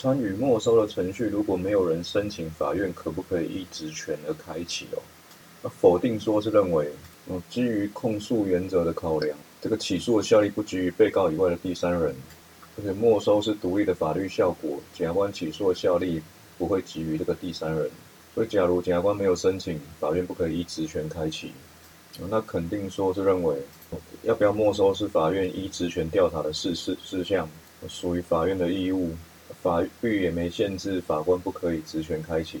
参与没收的程序，如果没有人申请，法院可不可以依职权而开启哦？那否定说是认为，嗯，基于控诉原则的考量，这个起诉的效力不基于被告以外的第三人，而且没收是独立的法律效果，检察官起诉的效力不会基于这个第三人。所以，假如检察官没有申请，法院不可以依职权开启。那肯定说是认为，要不要没收是法院依职权调查的事事事项，属于法院的义务。法律也没限制法官不可以职权开启。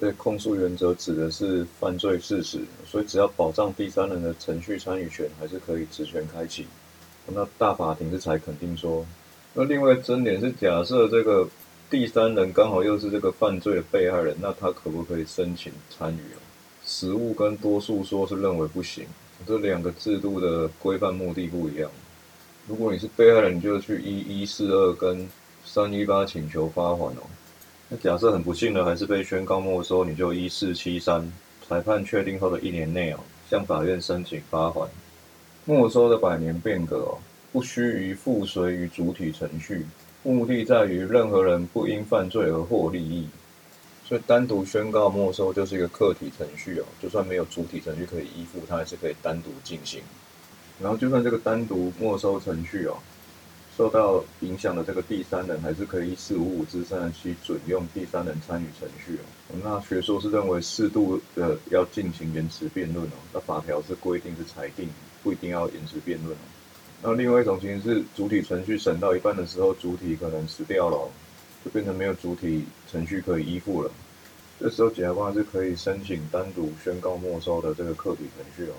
而且控诉原则指的是犯罪事实，所以只要保障第三人的程序参与权，还是可以职权开启。那大法庭是才肯定说。那另外争点是，假设这个第三人刚好又是这个犯罪的被害人，那他可不可以申请参与？实务跟多数说是认为不行，这两个制度的规范目的不一样。如果你是被害人，你就去一一四二跟三一八请求发还哦。那假设很不幸的还是被宣告没收，你就一四七三裁判确定后的一年内哦，向法院申请发还。没收的百年变革哦，不须于附随于主体程序，目的在于任何人不因犯罪而获利益。所以单独宣告没收就是一个客体程序哦，就算没有主体程序可以依附，它还是可以单独进行。然后就算这个单独没收程序哦，受到影响的这个第三人还是可以四五五之三十七准用第三人参与程序哦。那学说是认为适度的要进行延迟辩论哦，那法条是规定是裁定不一定要延迟辩论哦。那另外一种情形是主体程序审到一半的时候，主体可能死掉了。就变成没有主体程序可以依附了，这时候检察官是可以申请单独宣告没收的这个客体程序哦。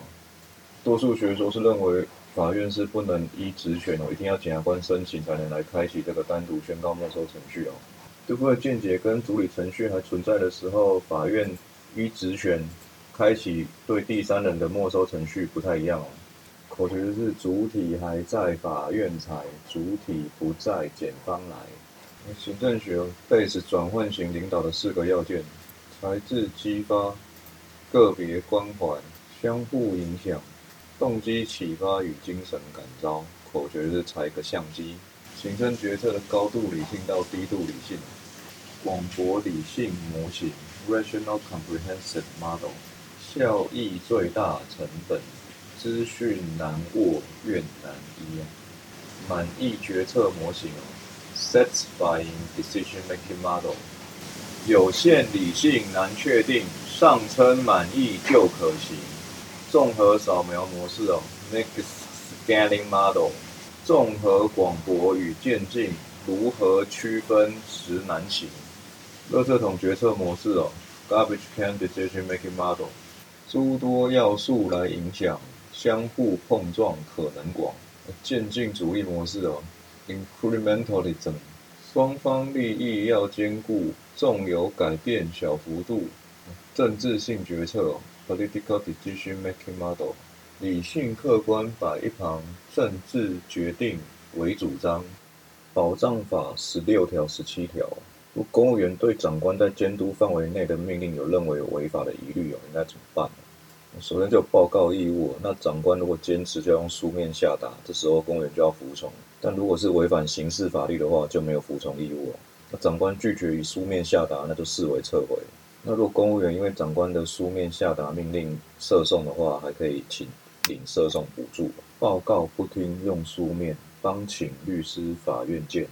多数学说是认为法院是不能依职权哦，一定要检察官申请才能来开启这个单独宣告没收程序哦。这部分见解跟主理程序还存在的时候，法院依职权开启对第三人的没收程序不太一样哦。口诀是主体还在法院裁，主体不在检方来。行政学 base 转换型领导的四个要件：才智激发、个别关怀、相互影响、动机启发与精神感召。口诀是踩个相机。形成决策的高度理性到低度理性。广博理性模型 （Rational Comprehensive Model）。效益最大成本。资讯难握，怨难医。满意决策模型。Satisfying decision-making model，有限理性难确定，上称满意就可行。综合扫描模式哦，Mixed scanning model，综合广博与渐进，如何区分实难行？垃圾桶决策模式哦，Garbage can decision-making model，诸多要素来影响，相互碰撞可能广。渐进主义模式哦。Incrementalism，双方利益要兼顾，纵有改变小幅度。政治性决策，Political decision-making model，理性客观摆一旁，政治决定为主张。保障法十六条、十七条，如公务员对长官在监督范围内的命令有认为有违法的疑虑，哦应该怎么办？首先就有报告义务，那长官如果坚持就要用书面下达，这时候公务员就要服从。但如果是违反刑事法律的话，就没有服从义务了。那长官拒绝以书面下达，那就视为撤回。那如果公务员因为长官的书面下达命令涉送的话，还可以请领涉送补助。报告不听用书面，帮请律师法院见。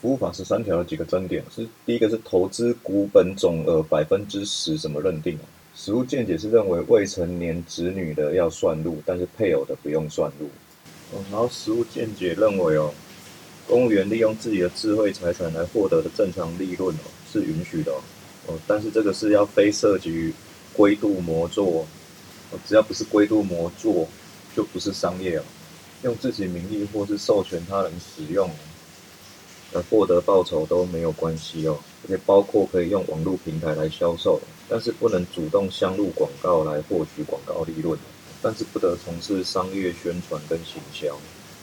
服务法十三条有几个争点，是第一个是投资股本总额百分之十怎么认定啊？实务见解是认为未成年子女的要算入，但是配偶的不用算入。哦，然后实务见解认为哦，公务员利用自己的智慧财产来获得的正常利润哦是允许的哦，但是这个是要非涉及于龟度模作，只要不是龟度模作就不是商业哦，用自己名义或是授权他人使用而获得报酬都没有关系哦，而且包括可以用网络平台来销售。但是不能主动相入广告来获取广告利润，但是不得从事商业宣传跟行销。